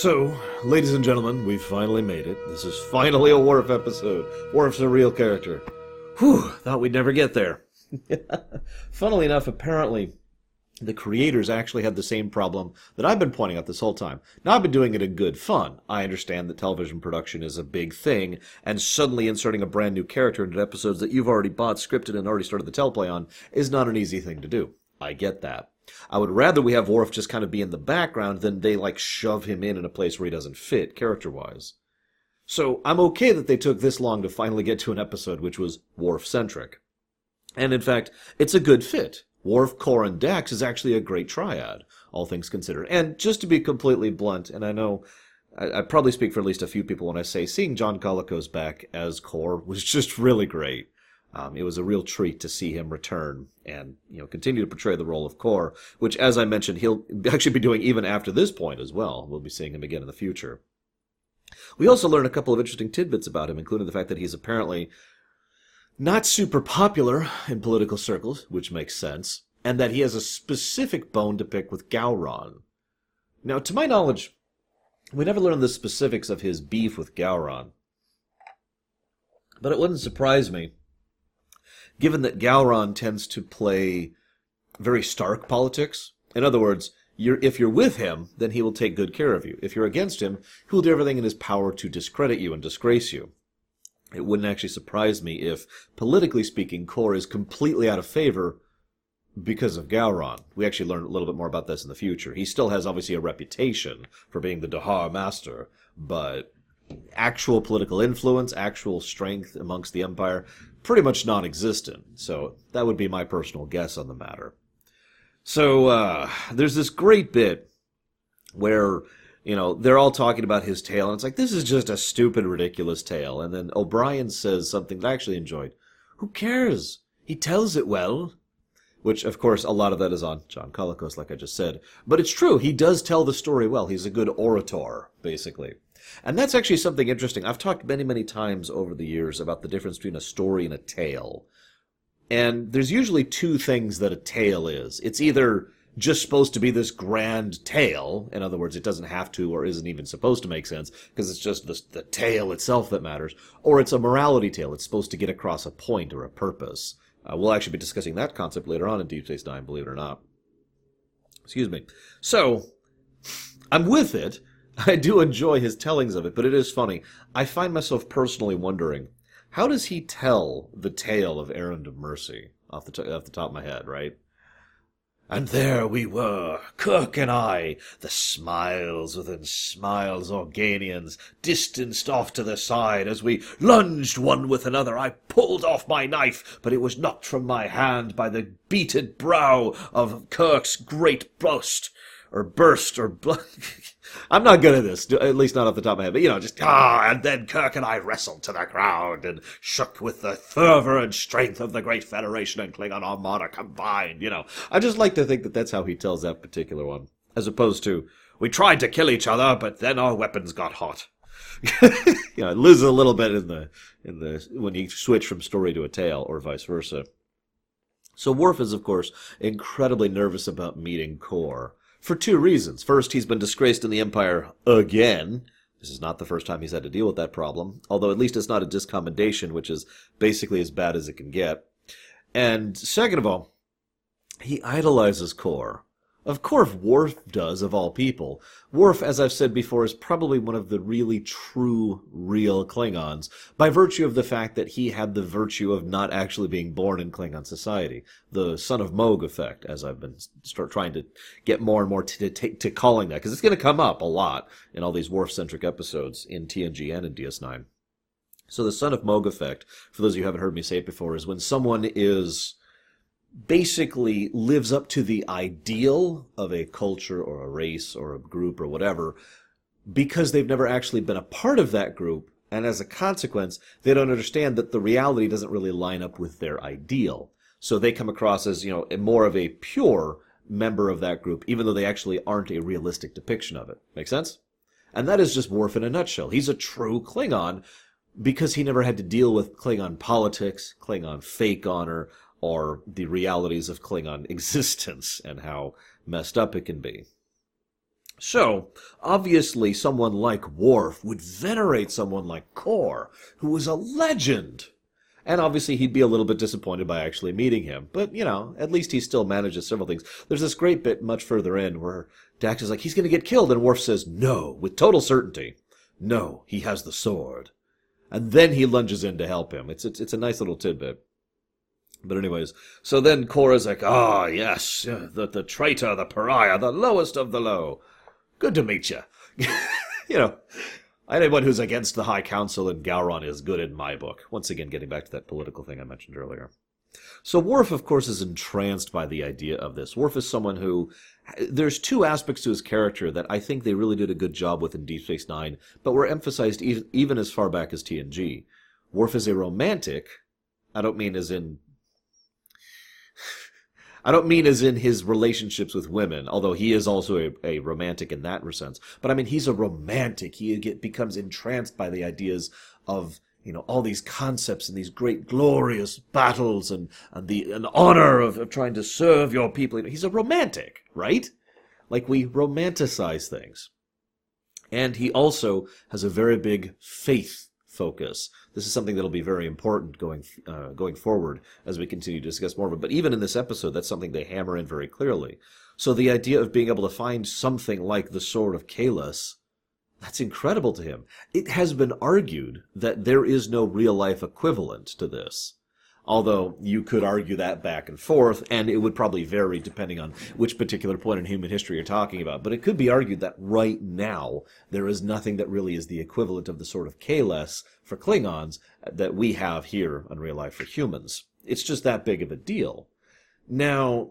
So, ladies and gentlemen, we've finally made it. This is finally a Worf episode. Worf's a real character. Whew, thought we'd never get there. Funnily enough, apparently, the creators actually had the same problem that I've been pointing out this whole time. Now, I've been doing it in good fun. I understand that television production is a big thing, and suddenly inserting a brand new character into episodes that you've already bought, scripted, and already started the teleplay on is not an easy thing to do. I get that. I would rather we have Worf just kind of be in the background than they like shove him in in a place where he doesn't fit character wise. So I'm okay that they took this long to finally get to an episode which was Worf centric. And in fact, it's a good fit. Worf, Kor, and Dax is actually a great triad, all things considered. And just to be completely blunt, and I know I, I probably speak for at least a few people when I say seeing John Colicos back as Kor was just really great. Um, it was a real treat to see him return and you know continue to portray the role of Kor, which, as I mentioned, he'll actually be doing even after this point as well. We'll be seeing him again in the future. We also learn a couple of interesting tidbits about him, including the fact that he's apparently not super popular in political circles, which makes sense, and that he has a specific bone to pick with Gowron. Now, to my knowledge, we never learned the specifics of his beef with Gowron. But it wouldn't surprise me given that Gowron tends to play very stark politics. In other words, you're, if you're with him, then he will take good care of you. If you're against him, he will do everything in his power to discredit you and disgrace you. It wouldn't actually surprise me if, politically speaking, Kor is completely out of favor because of Gowron. We actually learn a little bit more about this in the future. He still has obviously a reputation for being the Dahar master, but actual political influence, actual strength amongst the Empire, pretty much non existent. So that would be my personal guess on the matter. So uh, there's this great bit where you know they're all talking about his tale, and it's like this is just a stupid, ridiculous tale. And then O'Brien says something that I actually enjoyed. Who cares? He tells it well. Which, of course, a lot of that is on John Colicos, like I just said. But it's true. He does tell the story well. He's a good orator, basically. And that's actually something interesting. I've talked many, many times over the years about the difference between a story and a tale. And there's usually two things that a tale is. It's either just supposed to be this grand tale. In other words, it doesn't have to or isn't even supposed to make sense because it's just the, the tale itself that matters. Or it's a morality tale. It's supposed to get across a point or a purpose. Uh, we'll actually be discussing that concept later on in Deep Space Nine, believe it or not. Excuse me. So, I'm with it. I do enjoy his tellings of it, but it is funny. I find myself personally wondering, how does he tell the tale of Errand of Mercy off the, off the top of my head, right? And there we were, Kirk and I, the smiles within smiles Organians, distanced off to the side as we lunged one with another. I pulled off my knife, but it was knocked from my hand by the beaten brow of Kirk's great bust, or burst, or bl- I'm not good at this, at least not off the top of my head, but you know, just ah, and then Kirk and I wrestled to the ground and shook with the fervor and strength of the great Federation and Klingon Armada combined. You know, I just like to think that that's how he tells that particular one, as opposed to we tried to kill each other, but then our weapons got hot. you know, it loses a little bit in the in the when you switch from story to a tale, or vice versa. So Worf is, of course, incredibly nervous about meeting Kor for two reasons. First, he's been disgraced in the Empire again. This is not the first time he's had to deal with that problem, although at least it's not a discommendation, which is basically as bad as it can get. And second of all, he idolizes Kor. Of course, Worf does, of all people. Worf, as I've said before, is probably one of the really true, real Klingons, by virtue of the fact that he had the virtue of not actually being born in Klingon society. The son of Mogh effect, as I've been start trying to get more and more to, to, to calling that, because it's going to come up a lot in all these Worf-centric episodes in TNG and in DS9. So the son of Mogh effect, for those of you who haven't heard me say it before, is when someone is basically lives up to the ideal of a culture or a race or a group or whatever because they've never actually been a part of that group. And as a consequence they don't understand that the reality doesn't really line up with their ideal. So they come across as you know more of a pure member of that group even though they actually aren't a realistic depiction of it. Make sense? And that is just Worf in a nutshell. He's a true Klingon because he never had to deal with Klingon politics, Klingon fake honor, or the realities of Klingon existence and how messed up it can be. So, obviously, someone like Worf would venerate someone like Kor, who was a legend. And obviously, he'd be a little bit disappointed by actually meeting him. But, you know, at least he still manages several things. There's this great bit much further in where Dax is like, he's going to get killed. And Worf says, no, with total certainty. No, he has the sword. And then he lunges in to help him. It's, it's, it's a nice little tidbit. But anyways, so then Kor's like, ah, yes, the, the traitor, the pariah, the lowest of the low. Good to meet you. you know, anyone who's against the High Council and Gowron is good in my book. Once again, getting back to that political thing I mentioned earlier. So Worf, of course, is entranced by the idea of this. Worf is someone who there's two aspects to his character that I think they really did a good job with in Deep Space Nine, but were emphasized even, even as far back as TNG. Worf is a romantic. I don't mean as in I don't mean as in his relationships with women, although he is also a, a romantic in that sense. But I mean, he's a romantic. He get, becomes entranced by the ideas of you know all these concepts and these great glorious battles and and the and honor of, of trying to serve your people. He's a romantic, right? Like we romanticize things. And he also has a very big faith focus. This is something that'll be very important going uh, going forward as we continue to discuss more of it. But even in this episode, that's something they hammer in very clearly. So the idea of being able to find something like the Sword of Kahless, that's incredible to him. It has been argued that there is no real life equivalent to this. Although you could argue that back and forth, and it would probably vary depending on which particular point in human history you're talking about. But it could be argued that right now there is nothing that really is the equivalent of the sword of Kahless for Klingons that we have here in real life for humans. It's just that big of a deal. Now,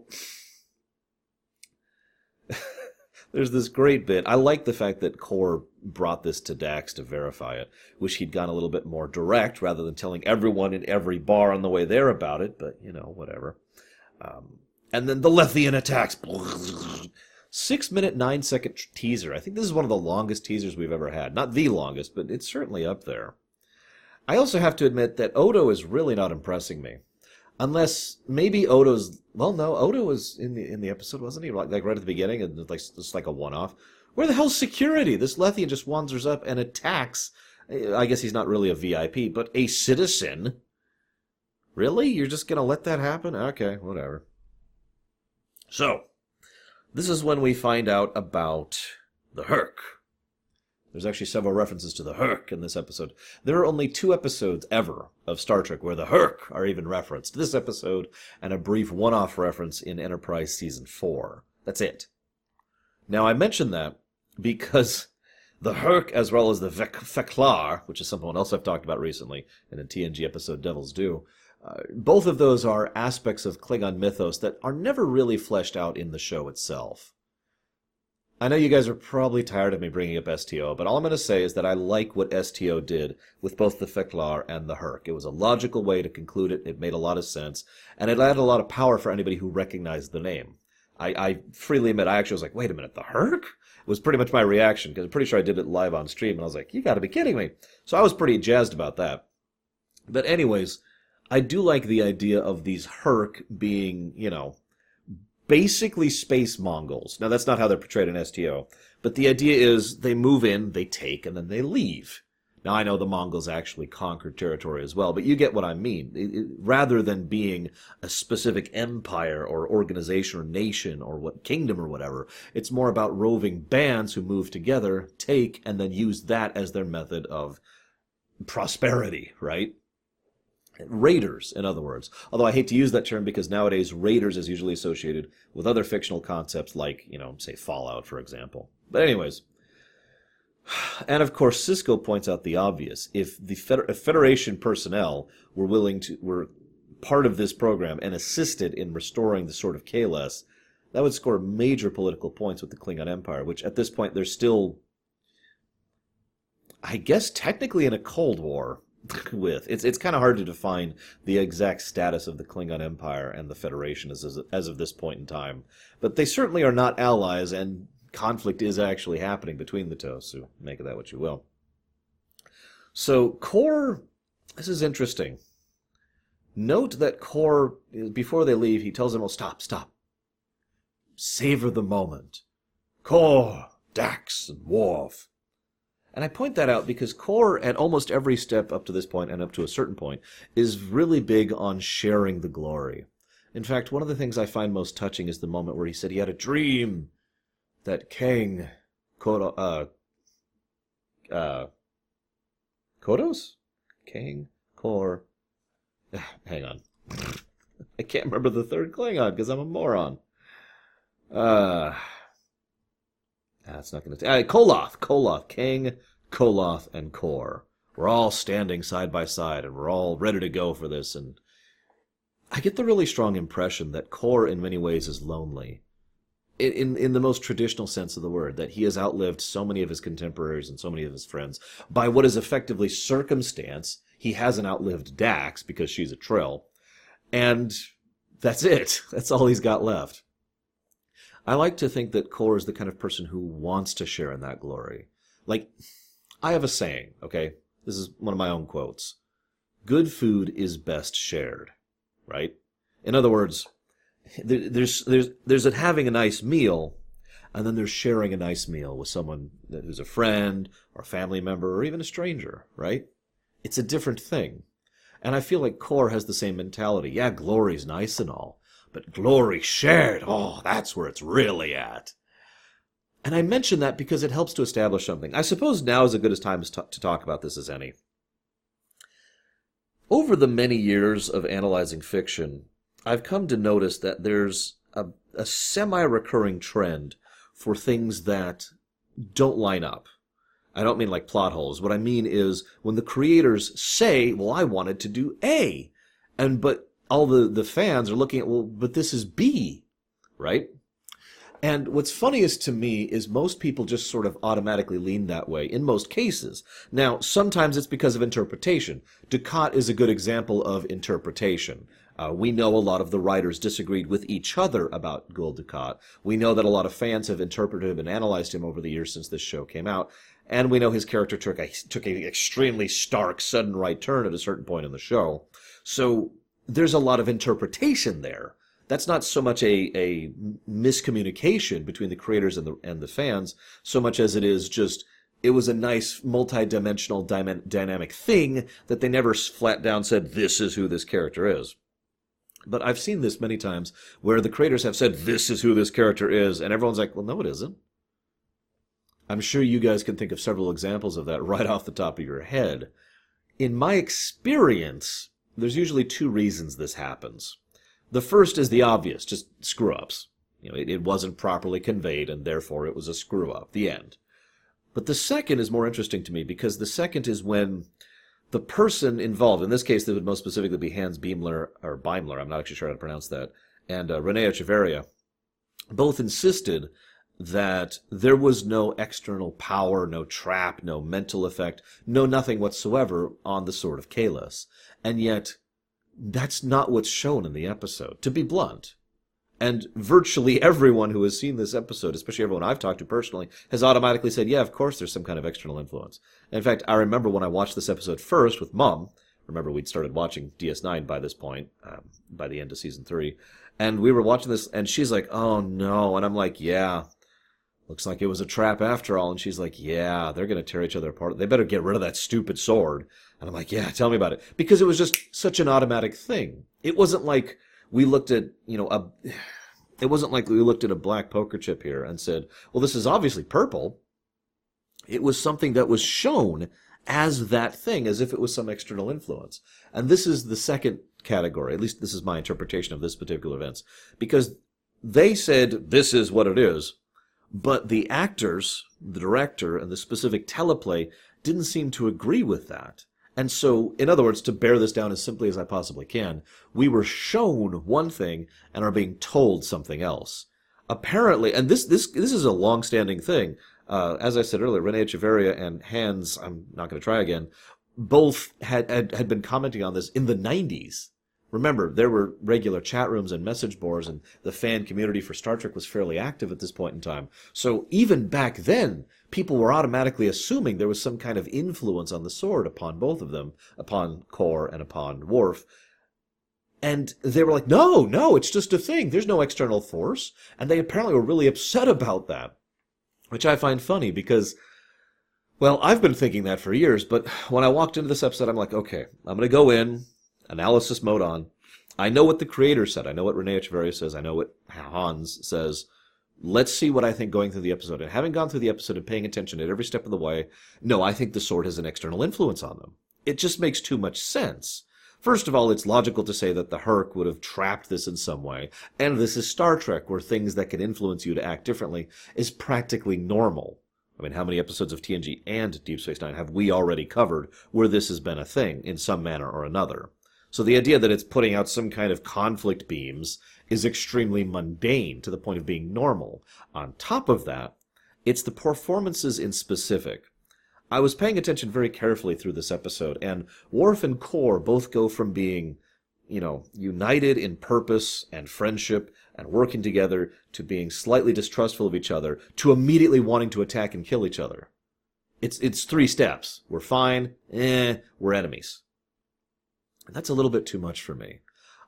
there's this great bit. I like the fact that Kor brought this to Dax to verify it. Wish he'd gone a little bit more direct rather than telling everyone in every bar on the way there about it, but you know, whatever. Um, and then the Lethean attacks. Six minute, nine second teaser. I think this is one of the longest teasers we've ever had. Not the longest, but it's certainly up there. I also have to admit that Odo is really not impressing me. Unless maybe Odo's well, no, Odo was in the in the episode, wasn't he? Like, like right at the beginning, and like just like a one off. Where the hell's security? This Lethean just wanders up and attacks. I guess he's not really a VIP, but a citizen. Really? You're just gonna let that happen? Okay, whatever. So, this is when we find out about the Hur'q. There's actually several references to the Hur'q in this episode. There are only two episodes ever of Star Trek where the Hur'q are even referenced. This episode and a brief one-off reference in Enterprise Season 4. That's it. Now, I mention that because the Hur'q, as well as the Fek'lhar, which is someone else I've talked about recently in a TNG episode, Devil's Due, uh, both of those are aspects of Klingon mythos that are never really fleshed out in the show itself. I know you guys are probably tired of me bringing up STO, but all I'm going to say is that I like what STO did with both the Fek'lhar and the Hur'q. It was a logical way to conclude it. It made a lot of sense, and it added a lot of power for anybody who recognized the name. I, I freely admit, I actually was like, wait a minute, the Hur'q? Was pretty much my reaction, because I'm pretty sure I did it live on stream, and I was like, you gotta be kidding me. So I was pretty jazzed about that. But anyways, I do like the idea of these Hur'q being, you know, basically space Mongols. Now, that's not how they're portrayed in STO, but the idea is they move in, they take, and then they leave. Now, I know the Mongols actually conquered territory as well, but you get what I mean. It, it, rather than being a specific empire or organization or nation or what kingdom or whatever, it's more about roving bands who move together, take, and then use that as their method of prosperity, right? Raiders, in other words. Although I hate to use that term because nowadays Raiders is usually associated with other fictional concepts like, you know, say Fallout, for example. But anyways. And of course, Sisko points out the obvious. If the Feder- if Federation personnel were willing to, were part of this program and assisted in restoring the Sword of Kahless, that would score major political points with the Klingon Empire, which at this point they're still, I guess, technically in a Cold War with. It's it's kind of hard to define the exact status of the Klingon Empire and the Federation as, as of this point in time, but they certainly are not allies, and conflict is actually happening between the two. So make of that what you will. So Kor, this is interesting. Note that Kor, before they leave, he tells them, "Oh, stop, stop, savor the moment." Kor, Dax and Worf. And I point that out because Kor, at almost every step up to this point and up to a certain point, is really big on sharing the glory. In fact, one of the things I find most touching is the moment where he said he had a dream that Kang, Kodo, uh, uh, Kodos? Kang, Kor. Hang on. I can't remember the third Klingon because I'm a moron. Uh, that's not going to. Uh, Koloth, Koloth, King, Koloth, and Kor. We're all standing side by side, and we're all ready to go for this. And I get the really strong impression that Kor, in many ways, is lonely. In, in the most traditional sense of the word, that he has outlived so many of his contemporaries and so many of his friends by what is effectively circumstance. He hasn't outlived Dax because she's a Trill, and that's it. That's all he's got left. I like to think that Kor is the kind of person who wants to share in that glory. Like, I have a saying, okay? This is one of my own quotes. Good food is best shared, right? In other words, there's, there's, there's having a nice meal, and then there's sharing a nice meal with someone who's a friend, or a family member, or even a stranger, right? It's a different thing. And I feel like Kor has the same mentality. Yeah, glory's nice and all, but glory shared, oh, that's where it's really at. And I mention that because it helps to establish something. I suppose now is as good a time to talk about this as any. Over the many years of analyzing fiction, I've come to notice that there's a, a semi recurring trend for things that don't line up. I don't mean like plot holes. What I mean is when the creators say, well, I wanted to do A, and but all the, the fans are looking at, well, but this is B, right? And what's funniest to me is most people just sort of automatically lean that way in most cases. Now, sometimes it's because of interpretation. Dukat is a good example of interpretation. Uh, we know a lot of the writers disagreed with each other about Gul Dukat. We know that a lot of fans have interpreted and analyzed him over the years since this show came out. And we know his character took a, took an extremely stark, sudden right turn at a certain point in the show. So there's a lot of interpretation there. That's not so much a, a miscommunication between the creators and the and the fans, so much as it is just it was a nice multi-dimensional dy- dynamic thing that they never flat down said this is who this character is. But I've seen this many times where the creators have said this is who this character is, and everyone's like, well, no, it isn't. I'm sure you guys can think of several examples of that right off the top of your head. In my experience, there's usually two reasons this happens. The first is the obvious, just screw ups. You know, it, it wasn't properly conveyed, and therefore it was a screw up. The end. But the second is more interesting to me because the second is when the person involved, in this case, that would most specifically be Hans Beimler, or Beimler, I'm not actually sure how to pronounce that, and uh, Rene Echevarria, both insisted that there was no external power, no trap, no mental effect, no nothing whatsoever on the sword of Kahless. And yet, that's not what's shown in the episode, to be blunt. And virtually everyone who has seen this episode, especially everyone I've talked to personally, has automatically said, yeah, of course there's some kind of external influence. In fact, I remember when I watched this episode first with mom, remember we'd started watching DS9 by this point, um, by the end of season three, and we were watching this, and she's like, oh no, and I'm like, yeah, looks like it was a trap after all. And she's like, yeah, they're going to tear each other apart. They better get rid of that stupid sword. And I'm like, yeah, tell me about it. Because it was just such an automatic thing. It wasn't like we looked at, you know, a, it wasn't like we looked at a black poker chip here and said, well, this is obviously purple. It was something that was shown as that thing, as if it was some external influence. And this is the second category. At least this is my interpretation of this particular events. Because they said, this is what it is but the actors, the director, and the specific teleplay didn't seem to agree with that. And so, in other words, to bear this down as simply as I possibly can, we were shown one thing and are being told something else. Apparently, and this this this is a long-standing thing. Uh, as I said earlier, Rene Echevarria and Hans, I'm not going to try again, both had, had had been commenting on this in the 90s. Remember, there were regular chat rooms and message boards, and the fan community for Star Trek was fairly active at this point in time. So even back then, people were automatically assuming there was some kind of influence on the sword upon both of them, upon Kor and upon Worf. And they were like, no, no, it's just a thing. There's no external force. And they apparently were really upset about that. which I find funny because, well, I've been thinking that for years, but when I walked into this episode, I'm like, okay, I'm going to go in, analysis mode on. I know what the creator said. I know what René Echevarria says. I know what Hans says. Let's see what I think going through the episode. And having gone through the episode and paying attention at every step of the way, no, I think the sword has an external influence on them. It just makes too much sense. First of all, it's logical to say that the Hur'q would have trapped this in some way, and this is Star Trek, where things that can influence you to act differently is practically normal. I mean, how many episodes of TNG and Deep Space Nine have we already covered where this has been a thing in some manner or another? So the idea that it's putting out some kind of conflict beams is extremely mundane to the point of being normal. On top of that, it's the performances in specific. I was paying attention very carefully through this episode, and Worf and Kor both go from being, you know, united in purpose and friendship and working together to being slightly distrustful of each other to immediately wanting to attack and kill each other. It's it's three steps. We're fine, eh, we're enemies. That's a little bit too much for me.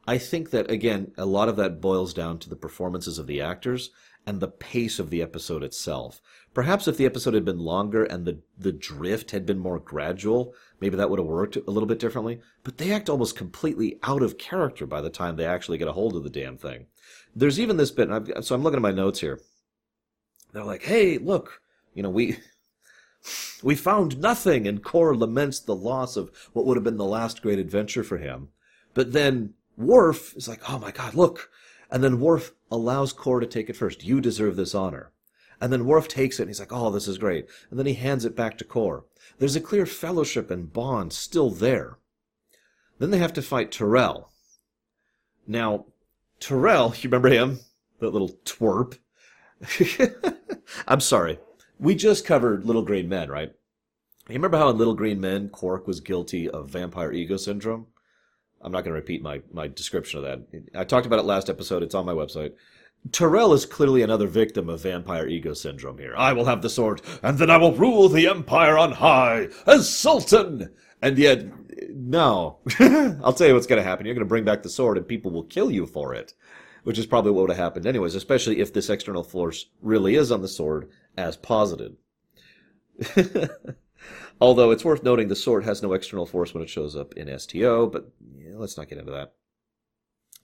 I think that again, a lot of that boils down to the performances of the actors and the pace of the episode itself. Perhaps if the episode had been longer and the, the drift had been more gradual, maybe that would have worked a little bit differently. But they act almost completely out of character by the time they actually get a hold of the damn thing. There's even this bit, so I'm looking at my notes here. They're like, hey, look, you know, we, we found nothing, and Kor laments the loss of what would have been the last great adventure for him. But then Worf is like, oh my god, look. And then Worf allows Kor to take it first. You deserve this honor. And then Worf takes it and he's like, oh, this is great. And then he hands it back to Kor. There's a clear fellowship and bond still there. Then they have to fight T'Rell. Now, T'Rell, you remember him? That little twerp. I'm sorry. We just covered Little Green Men, right? You remember how in Little Green Men, Quark was guilty of vampire ego syndrome? I'm not going to repeat my, my description of that. I talked about it last episode. It's on my website. T'Rell is clearly another victim of vampire ego syndrome here. I will have the sword, and then I will rule the empire on high as Sultan. And yet, no. I'll tell you what's going to happen. You're going to bring back the sword, and people will kill you for it, which is probably what would have happened anyways, especially if this external force really is on the sword as posited. Although it's worth noting the sort has no external force when it shows up in STO, but yeah, let's not get into that.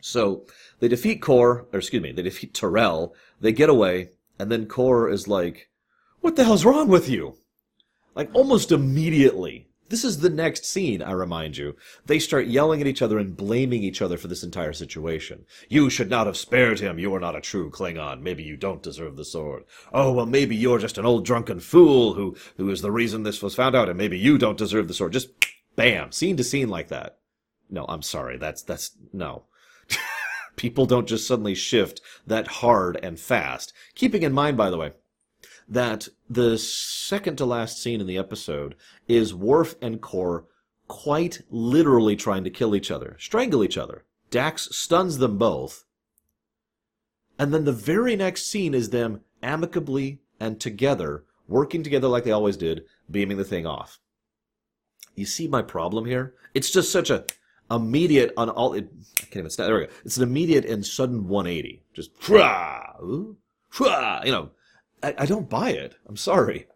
So they defeat Kor, or excuse me, they defeat T'Rell, they get away, and then Kor is like, What the hell's wrong with you? Like almost immediately. This is the next scene, I remind you. They start yelling at each other and blaming each other for this entire situation. You should not have spared him. You are not a true Klingon. Maybe you don't deserve the sword. Oh, well, maybe you're just an old drunken fool who, who is the reason this was found out, and maybe you don't deserve the sword. Just bam, scene to scene like that. No, I'm sorry. That's, that's, no. People don't just suddenly shift that hard and fast. Keeping in mind, by the way, that the second to last scene in the episode is Worf and Kor quite literally trying to kill each other, strangle each other. Dax stuns them both. And then the very next scene is them amicably and together, working together like they always did, beaming the thing off. You see my problem here? It's just such a immediate on all it, I can't even there we go. It's an immediate and sudden 180. Just you know, I, I don't buy it. I'm sorry.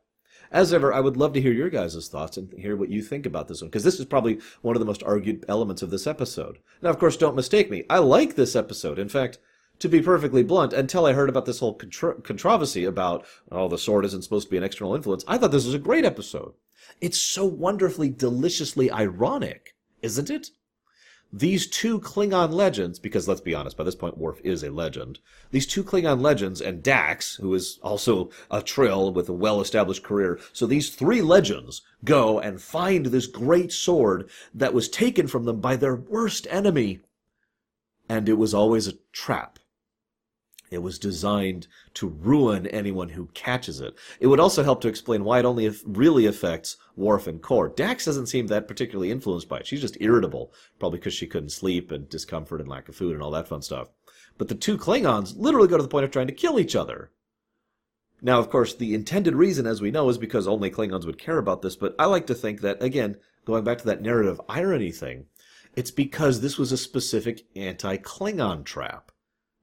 As ever, I would love to hear your guys' thoughts and hear what you think about this one, because this is probably one of the most argued elements of this episode. Now, of course, don't mistake me. I like this episode. In fact, to be perfectly blunt, until I heard about this whole contra- controversy about, oh, the sword isn't supposed to be an external influence, I thought this was a great episode. It's so wonderfully, deliciously ironic, isn't it? These two Klingon legends, because let's be honest, by this point Worf is a legend, these two Klingon legends and Dax, who is also a Trill with a well-established career, so these three legends go and find this great sword that was taken from them by their worst enemy. And it was always a trap. It was designed to ruin anyone who catches it. It would also help to explain why it only really affects Worf and Kor. Dax doesn't seem that particularly influenced by it. She's just irritable, probably because she couldn't sleep and discomfort and lack of food and all that fun stuff. But the two Klingons literally go to the point of trying to kill each other. Now, of course, the intended reason, as we know, is because only Klingons would care about this, but I like to think that, again, going back to that narrative irony thing, it's because this was a specific anti Klingon trap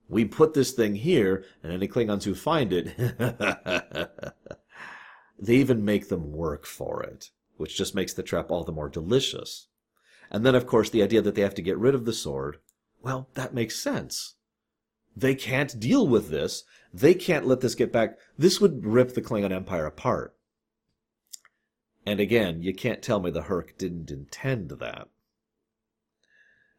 we put this thing here, and any Klingons who find it, They even make them work for it, which just makes the trap all the more delicious. And then, of course, the idea that they have to get rid of the sword, well, that makes sense. They can't deal with this. They can't let this get back. This would rip the Klingon Empire apart. And again, you can't tell me the Hur'q didn't intend that.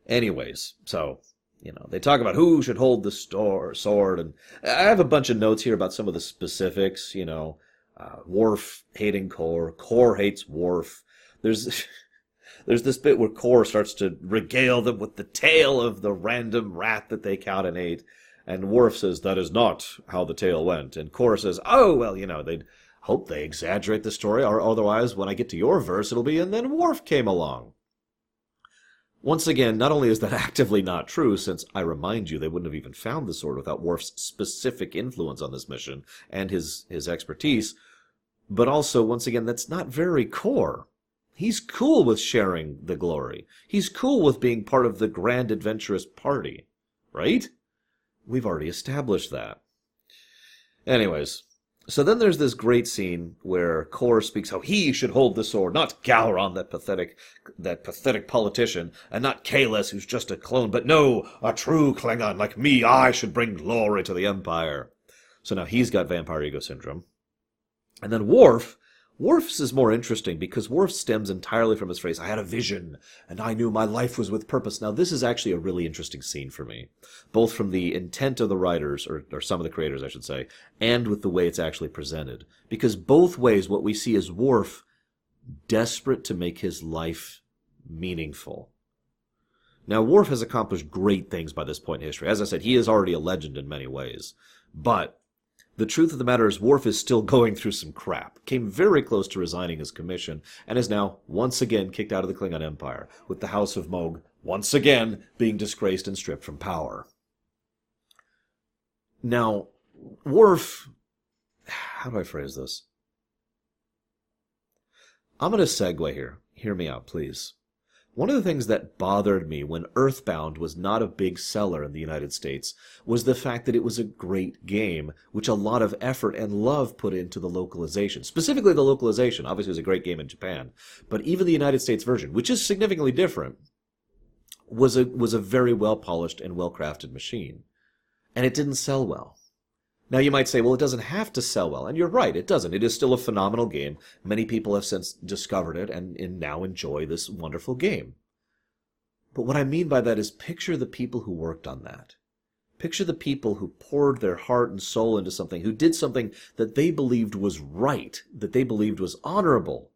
Anyways, so you know, they talk about who should hold the store, sword, and I have a bunch of notes here about some of the specifics. You know, uh, Worf hating Core, Kor hates Worf. There's there's this bit where Kor starts to regale them with the tale of the random rat that they caught and ate, and Worf says that is not how the tale went, and Kor says, oh well, you know, they'd hope they exaggerate the story, or otherwise, when I get to your verse, it'll be and then Worf came along. Once again, not only is that actively not true, since I remind you they wouldn't have even found the sword without Worf's specific influence on this mission and his, his expertise, but also, once again, that's not very Kor. He's cool with sharing the glory. He's cool with being part of the grand adventurous party. Right? We've already established that. Anyways, so then there's this great scene where Kor speaks how he should hold the sword, not Gowron, that pathetic, that pathetic politician, and not Kahless, who's just a clone, but no, a true Klingon like me. I should bring glory to the Empire. So now he's got vampire ego syndrome. And then Worf Worf's is more interesting because Worf stems entirely from his phrase, I had a vision, and I knew my life was with purpose. Now, this is actually a really interesting scene for me, both from the intent of the writers, or, or some of the creators, I should say, and with the way it's actually presented. Because both ways, what we see is Worf desperate to make his life meaningful. Now, Worf has accomplished great things by this point in history. As I said, he is already a legend in many ways. But the truth of the matter is, Worf is still going through some crap, came very close to resigning his commission, and is now once again kicked out of the Klingon Empire, with the House of Mogh once again being disgraced and stripped from power. Now, Worf. How do I phrase this? I'm going to segue here. Hear me out, please. One of the things that bothered me when Earthbound was not a big seller in the United States was the fact that it was a great game, which a lot of effort and love put into the localization. Specifically, the localization. Obviously, it was a great game in Japan, but even the United States version, which is significantly different, was a was a very well polished and well crafted machine, and it didn't sell well. Now you might say, well, it doesn't have to sell well, and you're right, it doesn't. It is still a phenomenal game. Many people have since discovered it and, and now enjoy this wonderful game. But what I mean by that is picture the people who worked on that. Picture the people who poured their heart and soul into something, who did something that they believed was right, that they believed was honorable.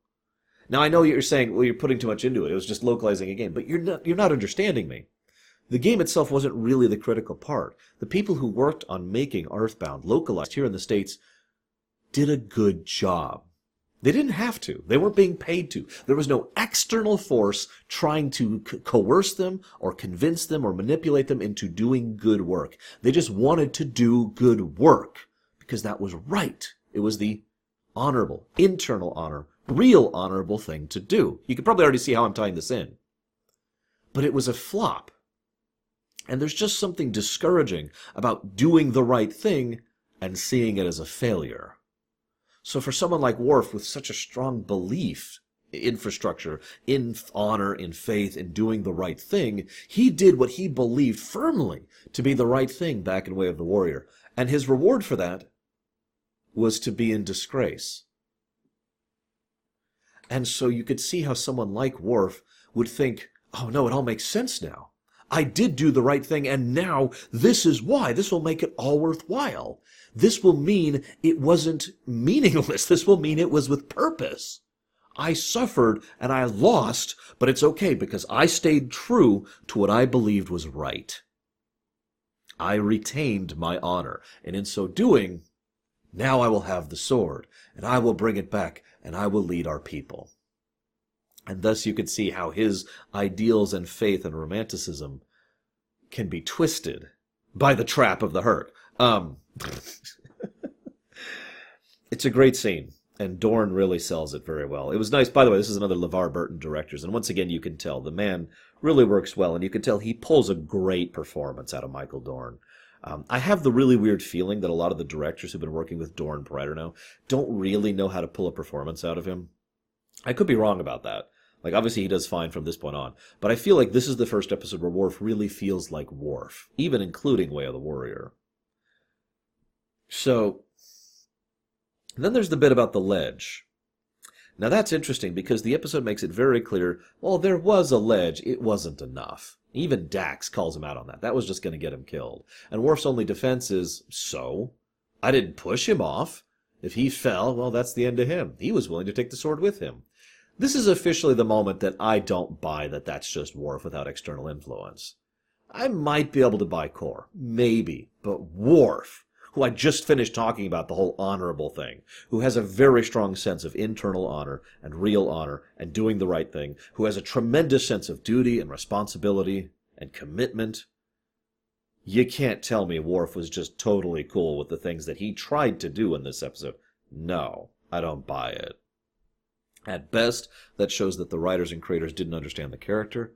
Now I know you're saying, well, you're putting too much into it. It was just localizing a game, but you're not, you're not understanding me. The game itself wasn't really the critical part. The people who worked on making Earthbound localized here in the States did a good job. They didn't have to. They weren't being paid to. There was no external force trying to co- coerce them or convince them or manipulate them into doing good work. They just wanted to do good work because that was right. It was the honorable, internal honor, real honorable thing to do. You can probably already see how I'm tying this in. But it was a flop. And there's just something discouraging about doing the right thing and seeing it as a failure. So for someone like Worf with such a strong belief infrastructure, in honor, in faith, in doing the right thing, he did what he believed firmly to be the right thing back in Way of the Warrior. And his reward for that was to be in disgrace. And so you could see how someone like Worf would think, oh no, it all makes sense now. I did do the right thing, and now this is why. This will make it all worthwhile. This will mean it wasn't meaningless. This will mean it was with purpose. I suffered and I lost, but it's okay because I stayed true to what I believed was right. I retained my honor, and in so doing, now I will have the sword, and I will bring it back, and I will lead our people. And thus you could see how his ideals and faith and romanticism can be twisted by the trap of the Hur'q. Um, it's a great scene, and Dorn really sells it very well. It was nice, by the way, this is another LeVar Burton directors, and once again you can tell the man really works well, and you can tell he pulls a great performance out of Michael Dorn. Um, I have the really weird feeling that a lot of the directors who've been working with Dorn Brighter now don't really know how to pull a performance out of him. I could be wrong about that. Like, obviously, he does fine from this point on. But I feel like this is the first episode where Worf really feels like Worf, even including Way of the Warrior. So, then there's the bit about the ledge. Now, that's interesting because the episode makes it very clear well, there was a ledge, it wasn't enough. Even Dax calls him out on that. That was just going to get him killed. And Worf's only defense is, so? I didn't push him off. If he fell, well, that's the end of him. He was willing to take the sword with him. This is officially the moment that I don't buy that that's just Worf without external influence. I might be able to buy Kor, maybe, but Worf, who I just finished talking about the whole honorable thing, who has a very strong sense of internal honor and real honor and doing the right thing, who has a tremendous sense of duty and responsibility and commitment. You can't tell me Worf was just totally cool with the things that he tried to do in this episode. No, I don't buy it. At best, that shows that the writers and creators didn't understand the character.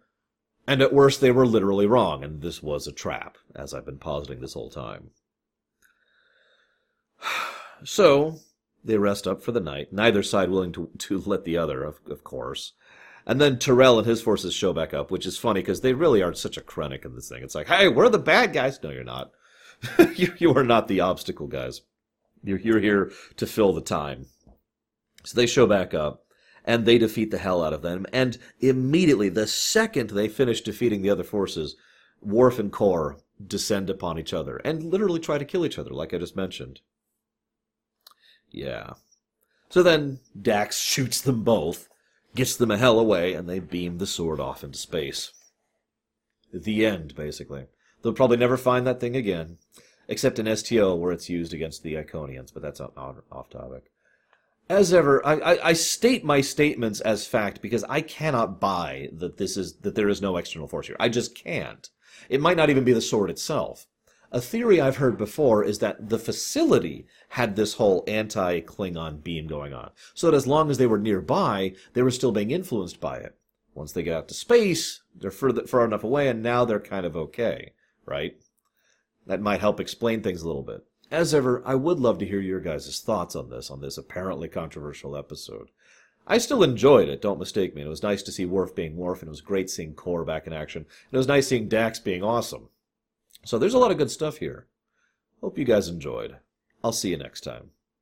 And at worst, they were literally wrong, and this was a trap, as I've been positing this whole time. So, they rest up for the night, neither side willing to, to let the other, of, of course. And then T'Rell and his forces show back up, which is funny because they really aren't such a chronic in this thing. It's like, hey, we're the bad guys. No, you're not. you, you are not the obstacle guys. You're, you're here to fill the time. So they show back up and they defeat the hell out of them. And immediately, the second they finish defeating the other forces, Worf and Kor descend upon each other and literally try to kill each other, like I just mentioned. Yeah. So then Dax shoots them both, gets them a hell away, and they beam the sword off into space. The end, basically. They'll probably never find that thing again, except in STO where it's used against the Iconians, but that's off topic as ever, I, I, I, state my statements as fact because I cannot buy that this is that there is no external force here. I just can't. It might not even be the sword itself. A theory I've heard before is that the facility had this whole anti-Klingon beam going on, so that as long as they were nearby, they were still being influenced by it. Once they get out to space, they're further, far enough away, and now they're kind of okay, right? That might help explain things a little bit. As ever, I would love to hear your guys' thoughts on this, on this apparently controversial episode. I still enjoyed it, don't mistake me. It was nice to see Worf being Worf, and it was great seeing Kor back in action. And it was nice seeing Dax being awesome. So there's a lot of good stuff here. Hope you guys enjoyed. I'll see you next time.